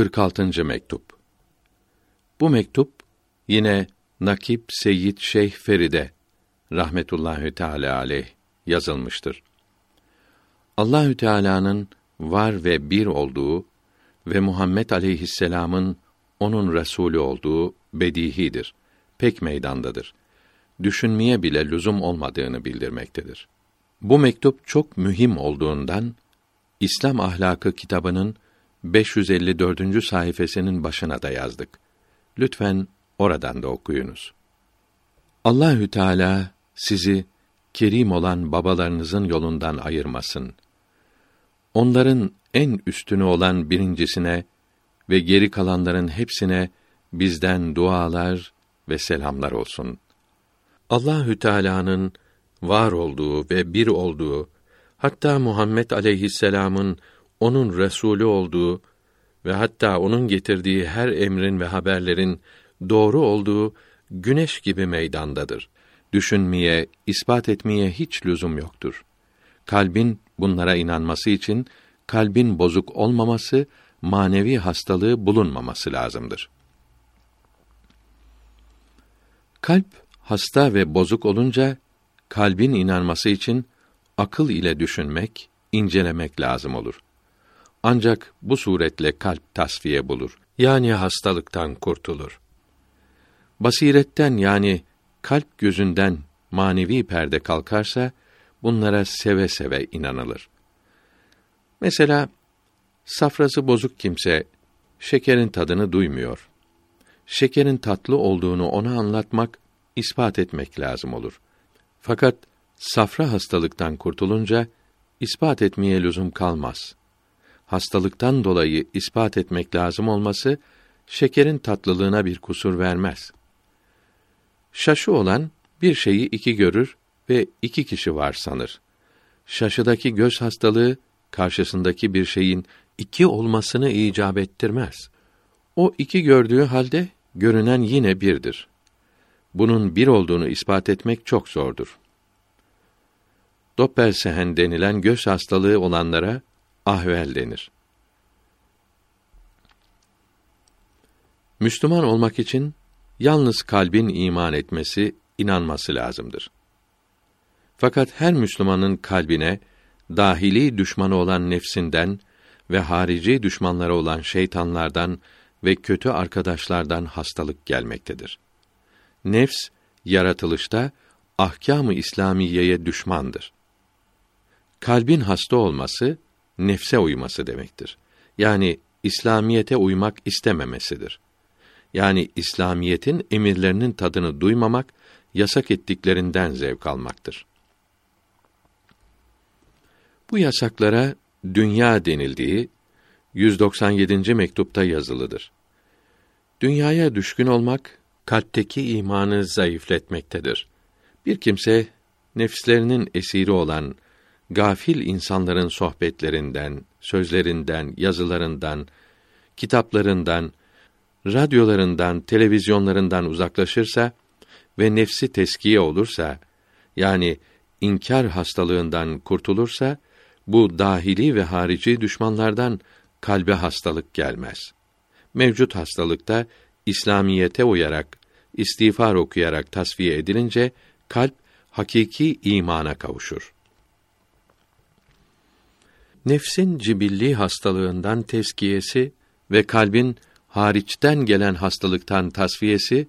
46. mektup. Bu mektup yine Nakip Seyyid Şeyh Feride rahmetullahi teala aleyh yazılmıştır. Allahü Teala'nın var ve bir olduğu ve Muhammed aleyhisselam'ın onun resulü olduğu bedihidir. Pek meydandadır. Düşünmeye bile lüzum olmadığını bildirmektedir. Bu mektup çok mühim olduğundan İslam Ahlakı kitabının 554. sayfasının başına da yazdık. Lütfen oradan da okuyunuz. Allahü Teala sizi kerim olan babalarınızın yolundan ayırmasın. Onların en üstünü olan birincisine ve geri kalanların hepsine bizden dualar ve selamlar olsun. Allahü Teala'nın var olduğu ve bir olduğu, hatta Muhammed aleyhisselam'ın onun resulü olduğu ve hatta onun getirdiği her emrin ve haberlerin doğru olduğu güneş gibi meydandadır. Düşünmeye, ispat etmeye hiç lüzum yoktur. Kalbin bunlara inanması için kalbin bozuk olmaması, manevi hastalığı bulunmaması lazımdır. Kalp hasta ve bozuk olunca kalbin inanması için akıl ile düşünmek, incelemek lazım olur. Ancak bu suretle kalp tasfiye bulur. Yani hastalıktan kurtulur. Basiretten yani kalp gözünden manevi perde kalkarsa bunlara seve seve inanılır. Mesela safrası bozuk kimse şekerin tadını duymuyor. Şekerin tatlı olduğunu ona anlatmak, ispat etmek lazım olur. Fakat safra hastalıktan kurtulunca ispat etmeye lüzum kalmaz. Hastalıktan dolayı ispat etmek lazım olması şekerin tatlılığına bir kusur vermez. Şaşı olan bir şeyi iki görür ve iki kişi var sanır. Şaşıdaki göz hastalığı karşısındaki bir şeyin iki olmasını icap ettirmez. O iki gördüğü halde görünen yine birdir. Bunun bir olduğunu ispat etmek çok zordur. Doppelsehen denilen göz hastalığı olanlara ahvel denir. Müslüman olmak için yalnız kalbin iman etmesi, inanması lazımdır. Fakat her Müslümanın kalbine dahili düşmanı olan nefsinden ve harici düşmanları olan şeytanlardan ve kötü arkadaşlardan hastalık gelmektedir. Nefs yaratılışta ahkâm-ı İslamiyeye düşmandır. Kalbin hasta olması nefse uyması demektir. Yani İslamiyete uymak istememesidir. Yani İslamiyetin emirlerinin tadını duymamak, yasak ettiklerinden zevk almaktır. Bu yasaklara dünya denildiği 197. mektupta yazılıdır. Dünyaya düşkün olmak kalpteki imanı zayıfletmektedir. Bir kimse nefslerinin esiri olan gafil insanların sohbetlerinden, sözlerinden, yazılarından, kitaplarından, radyolarından, televizyonlarından uzaklaşırsa ve nefsi teskiye olursa, yani inkar hastalığından kurtulursa, bu dahili ve harici düşmanlardan kalbe hastalık gelmez. Mevcut hastalıkta İslamiyete uyarak, istiğfar okuyarak tasfiye edilince kalp hakiki imana kavuşur. Nefsin cibilli hastalığından teskiyesi ve kalbin hariçten gelen hastalıktan tasfiyesi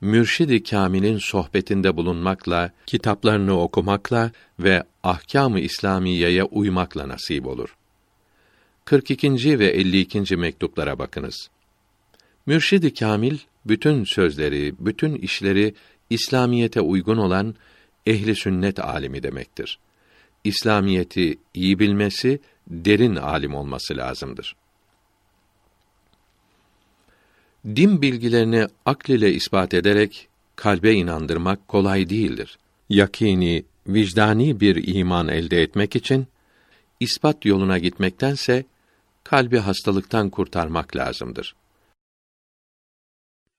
mürşidi kamilin sohbetinde bulunmakla, kitaplarını okumakla ve ahkâm-ı İslamiyeye uymakla nasip olur. 42. ve 52. mektuplara bakınız. Mürşidi kamil bütün sözleri, bütün işleri İslamiyete uygun olan ehli sünnet alimi demektir. İslamiyeti iyi bilmesi, derin alim olması lazımdır. Din bilgilerini akl ile ispat ederek kalbe inandırmak kolay değildir. Yakini, vicdani bir iman elde etmek için ispat yoluna gitmektense kalbi hastalıktan kurtarmak lazımdır.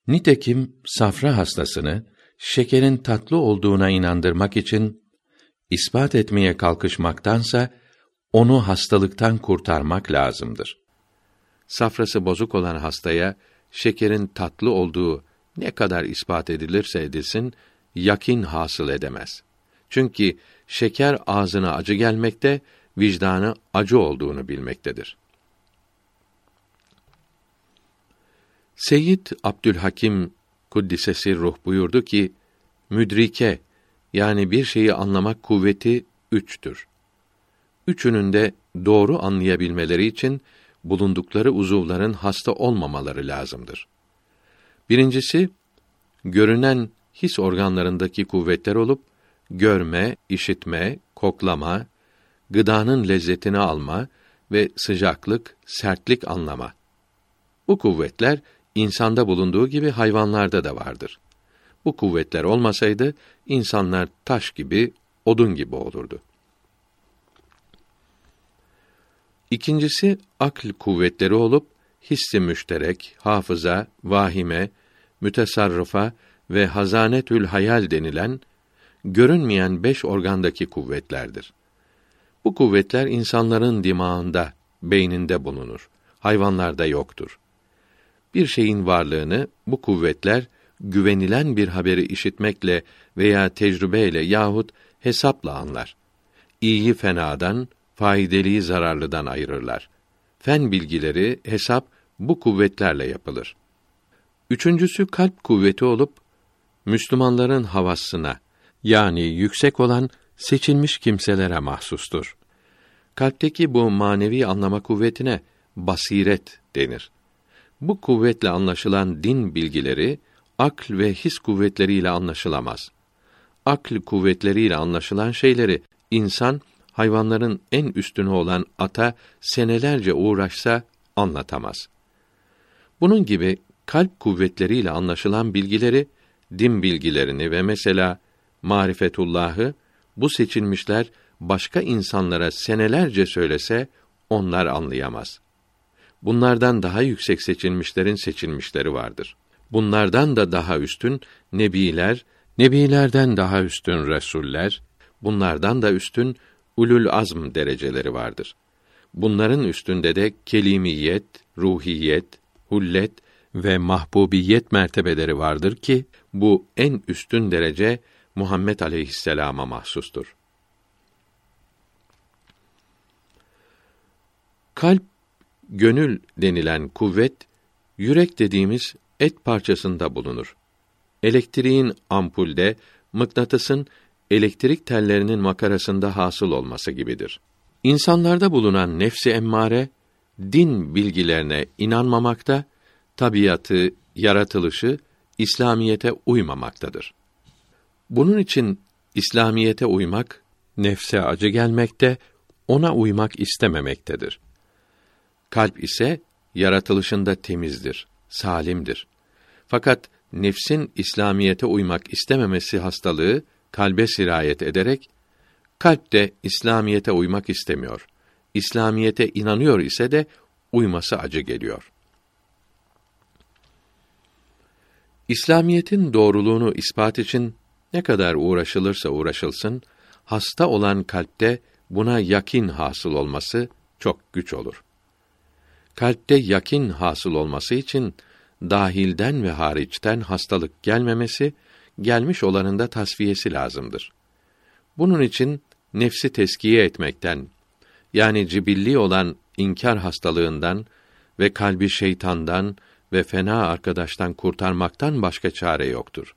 Nitekim safra hastasını şekerin tatlı olduğuna inandırmak için ispat etmeye kalkışmaktansa onu hastalıktan kurtarmak lazımdır. safrası bozuk olan hastaya şekerin tatlı olduğu ne kadar ispat edilirse edilsin yakin hasıl edemez. Çünkü şeker ağzına acı gelmekte, vicdanı acı olduğunu bilmektedir. Seyyid Abdülhakim Kuddisesi ruh buyurdu ki, müdrike yani bir şeyi anlamak kuvveti üçtür. Üçünün de doğru anlayabilmeleri için bulundukları uzuvların hasta olmamaları lazımdır. Birincisi, görünen his organlarındaki kuvvetler olup, görme, işitme, koklama, gıdanın lezzetini alma ve sıcaklık, sertlik anlama. Bu kuvvetler insanda bulunduğu gibi hayvanlarda da vardır. Bu kuvvetler olmasaydı insanlar taş gibi, odun gibi olurdu. İkincisi akl kuvvetleri olup hissi müşterek, hafıza, vahime, mütesarrıfa ve hazanetül hayal denilen görünmeyen beş organdaki kuvvetlerdir. Bu kuvvetler insanların dimağında, beyninde bulunur. Hayvanlarda yoktur. Bir şeyin varlığını bu kuvvetler güvenilen bir haberi işitmekle veya tecrübeyle yahut hesapla anlar. İyiyi fenadan, faydelıyı zararlıdan ayırırlar. Fen bilgileri, hesap bu kuvvetlerle yapılır. Üçüncüsü kalp kuvveti olup Müslümanların havasına yani yüksek olan seçilmiş kimselere mahsustur. Kalpteki bu manevi anlama kuvvetine basiret denir. Bu kuvvetle anlaşılan din bilgileri akl ve his kuvvetleriyle anlaşılamaz. Akl kuvvetleriyle anlaşılan şeyleri insan hayvanların en üstünü olan ata senelerce uğraşsa anlatamaz. Bunun gibi kalp kuvvetleriyle anlaşılan bilgileri, din bilgilerini ve mesela marifetullahı bu seçilmişler başka insanlara senelerce söylese onlar anlayamaz. Bunlardan daha yüksek seçilmişlerin seçilmişleri vardır. Bunlardan da daha üstün nebiler, nebilerden daha üstün resuller, bunlardan da üstün ulul azm dereceleri vardır. Bunların üstünde de kelimiyet, ruhiyet, hullet ve mahbubiyet mertebeleri vardır ki bu en üstün derece Muhammed aleyhisselama mahsustur. Kalp, gönül denilen kuvvet, yürek dediğimiz et parçasında bulunur. Elektriğin ampulde, mıknatısın elektrik tellerinin makarasında hasıl olması gibidir. İnsanlarda bulunan nefsi emmare, din bilgilerine inanmamakta, tabiatı, yaratılışı İslamiyete uymamaktadır. Bunun için İslamiyete uymak nefse acı gelmekte, ona uymak istememektedir. Kalp ise yaratılışında temizdir, salimdir. Fakat nefsin İslamiyete uymak istememesi hastalığı kalbe sirayet ederek kalp de İslamiyete uymak istemiyor. İslamiyete inanıyor ise de uyması acı geliyor. İslamiyetin doğruluğunu ispat için ne kadar uğraşılırsa uğraşılsın, hasta olan kalpte buna yakin hasıl olması çok güç olur. Kalpte yakin hasıl olması için dahilden ve hariçten hastalık gelmemesi, gelmiş olanın da tasfiyesi lazımdır. Bunun için nefsi teskiye etmekten, yani cibilli olan inkar hastalığından ve kalbi şeytandan ve fena arkadaştan kurtarmaktan başka çare yoktur.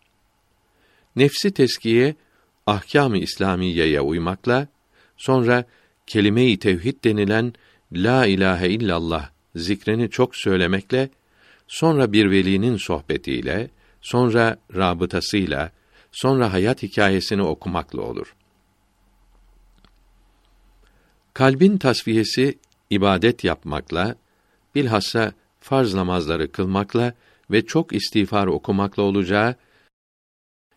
Nefsi teskiye ahkâm-ı İslamiyeye uymakla sonra kelime-i tevhid denilen la ilahe illallah zikrini çok söylemekle sonra bir velinin sohbetiyle sonra rabıtasıyla sonra hayat hikayesini okumakla olur. Kalbin tasfiyesi ibadet yapmakla bilhassa farz namazları kılmakla ve çok istiğfar okumakla olacağı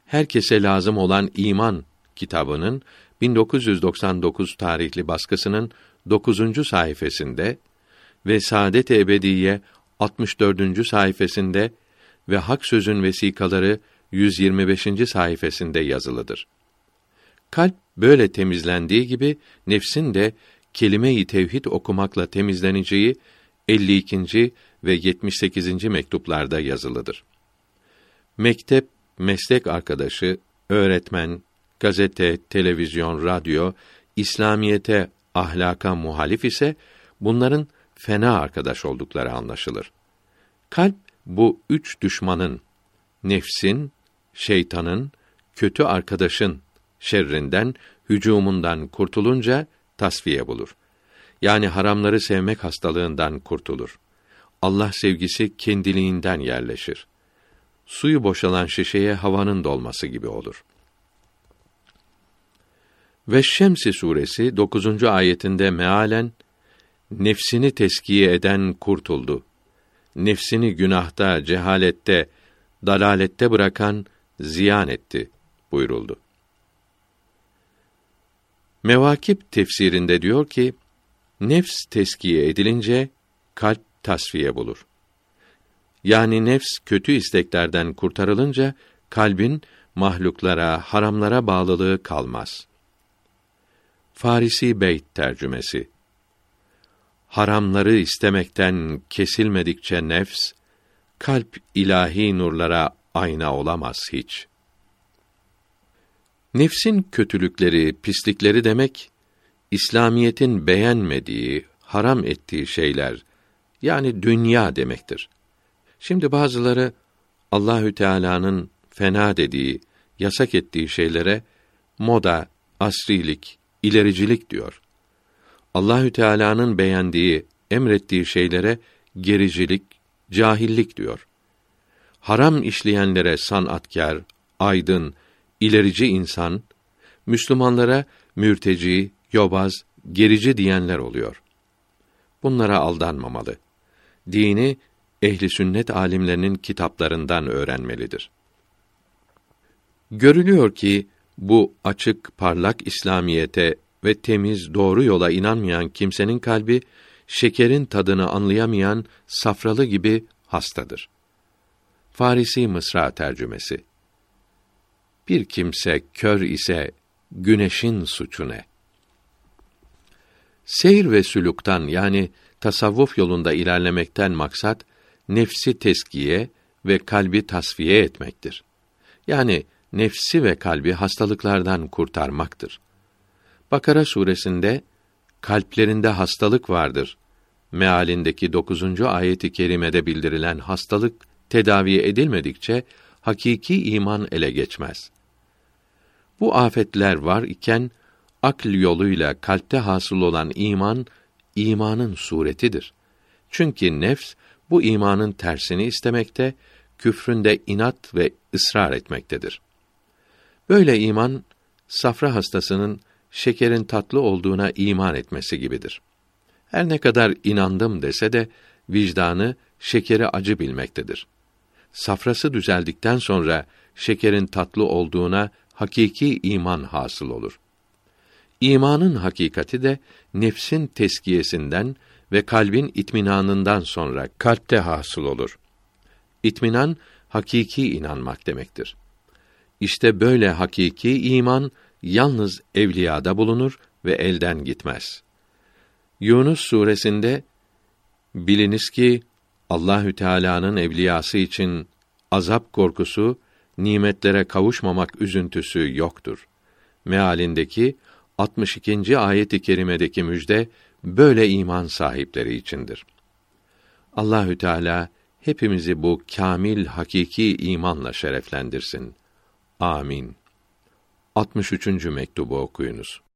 herkese lazım olan iman kitabının 1999 tarihli baskısının 9. sayfasında ve Saadet Ebediye 64. sayfasında ve Hak Sözün vesikaları 125. sayfasında yazılıdır. Kalp böyle temizlendiği gibi nefsin de kelime-i tevhid okumakla temizleneceği 52. ve 78. mektuplarda yazılıdır. Mektep, meslek arkadaşı, öğretmen, gazete, televizyon, radyo, İslamiyete, ahlaka muhalif ise bunların fena arkadaş oldukları anlaşılır. Kalp bu üç düşmanın nefsin, şeytanın, kötü arkadaşın şerrinden, hücumundan kurtulunca tasfiye bulur. Yani haramları sevmek hastalığından kurtulur. Allah sevgisi kendiliğinden yerleşir. Suyu boşalan şişeye havanın dolması gibi olur. Ve Şemsi suresi 9. ayetinde mealen nefsini teskiye eden kurtuldu. Nefsini günahta, cehalette, dalalette bırakan ziyan etti buyuruldu. Mevakip tefsirinde diyor ki, nefs teskiye edilince kalp tasfiye bulur. Yani nefs kötü isteklerden kurtarılınca kalbin mahluklara, haramlara bağlılığı kalmaz. Farisi Beyt tercümesi Haramları istemekten kesilmedikçe nefs, kalp ilahi nurlara ayna olamaz hiç. Nefsin kötülükleri, pislikleri demek, İslamiyetin beğenmediği, haram ettiği şeyler, yani dünya demektir. Şimdi bazıları Allahü Teala'nın fena dediği, yasak ettiği şeylere moda, asrilik, ilericilik diyor. Allahü Teala'nın beğendiği, emrettiği şeylere gericilik, cahillik diyor. Haram işleyenlere sanatkar, aydın, ilerici insan, Müslümanlara mürteci, yobaz, gerici diyenler oluyor. Bunlara aldanmamalı. Dini ehli sünnet alimlerinin kitaplarından öğrenmelidir. Görülüyor ki bu açık, parlak İslamiyete ve temiz, doğru yola inanmayan kimsenin kalbi şekerin tadını anlayamayan safralı gibi hastadır. Farisi Mısra tercümesi. Bir kimse kör ise güneşin suçu ne? Seyir ve sülüktan yani tasavvuf yolunda ilerlemekten maksat nefsi teskiye ve kalbi tasfiye etmektir. Yani nefsi ve kalbi hastalıklardan kurtarmaktır. Bakara suresinde kalplerinde hastalık vardır mealindeki dokuzuncu ayeti kerimede bildirilen hastalık tedavi edilmedikçe hakiki iman ele geçmez. Bu afetler var iken akl yoluyla kalpte hasıl olan iman imanın suretidir. Çünkü nefs bu imanın tersini istemekte, küfründe inat ve ısrar etmektedir. Böyle iman safra hastasının şekerin tatlı olduğuna iman etmesi gibidir. Her ne kadar inandım dese de vicdanı şekeri acı bilmektedir. Safrası düzeldikten sonra şekerin tatlı olduğuna hakiki iman hasıl olur. İmanın hakikati de nefsin teskiyesinden ve kalbin itminanından sonra kalpte hasıl olur. İtminan hakiki inanmak demektir. İşte böyle hakiki iman yalnız evliyada bulunur ve elden gitmez. Yunus suresinde biliniz ki Allahü Teala'nın evliyası için azap korkusu, nimetlere kavuşmamak üzüntüsü yoktur. Mealindeki 62. ayet-i kerimedeki müjde böyle iman sahipleri içindir. Allahü Teala hepimizi bu kamil hakiki imanla şereflendirsin. Amin. 63. mektubu okuyunuz.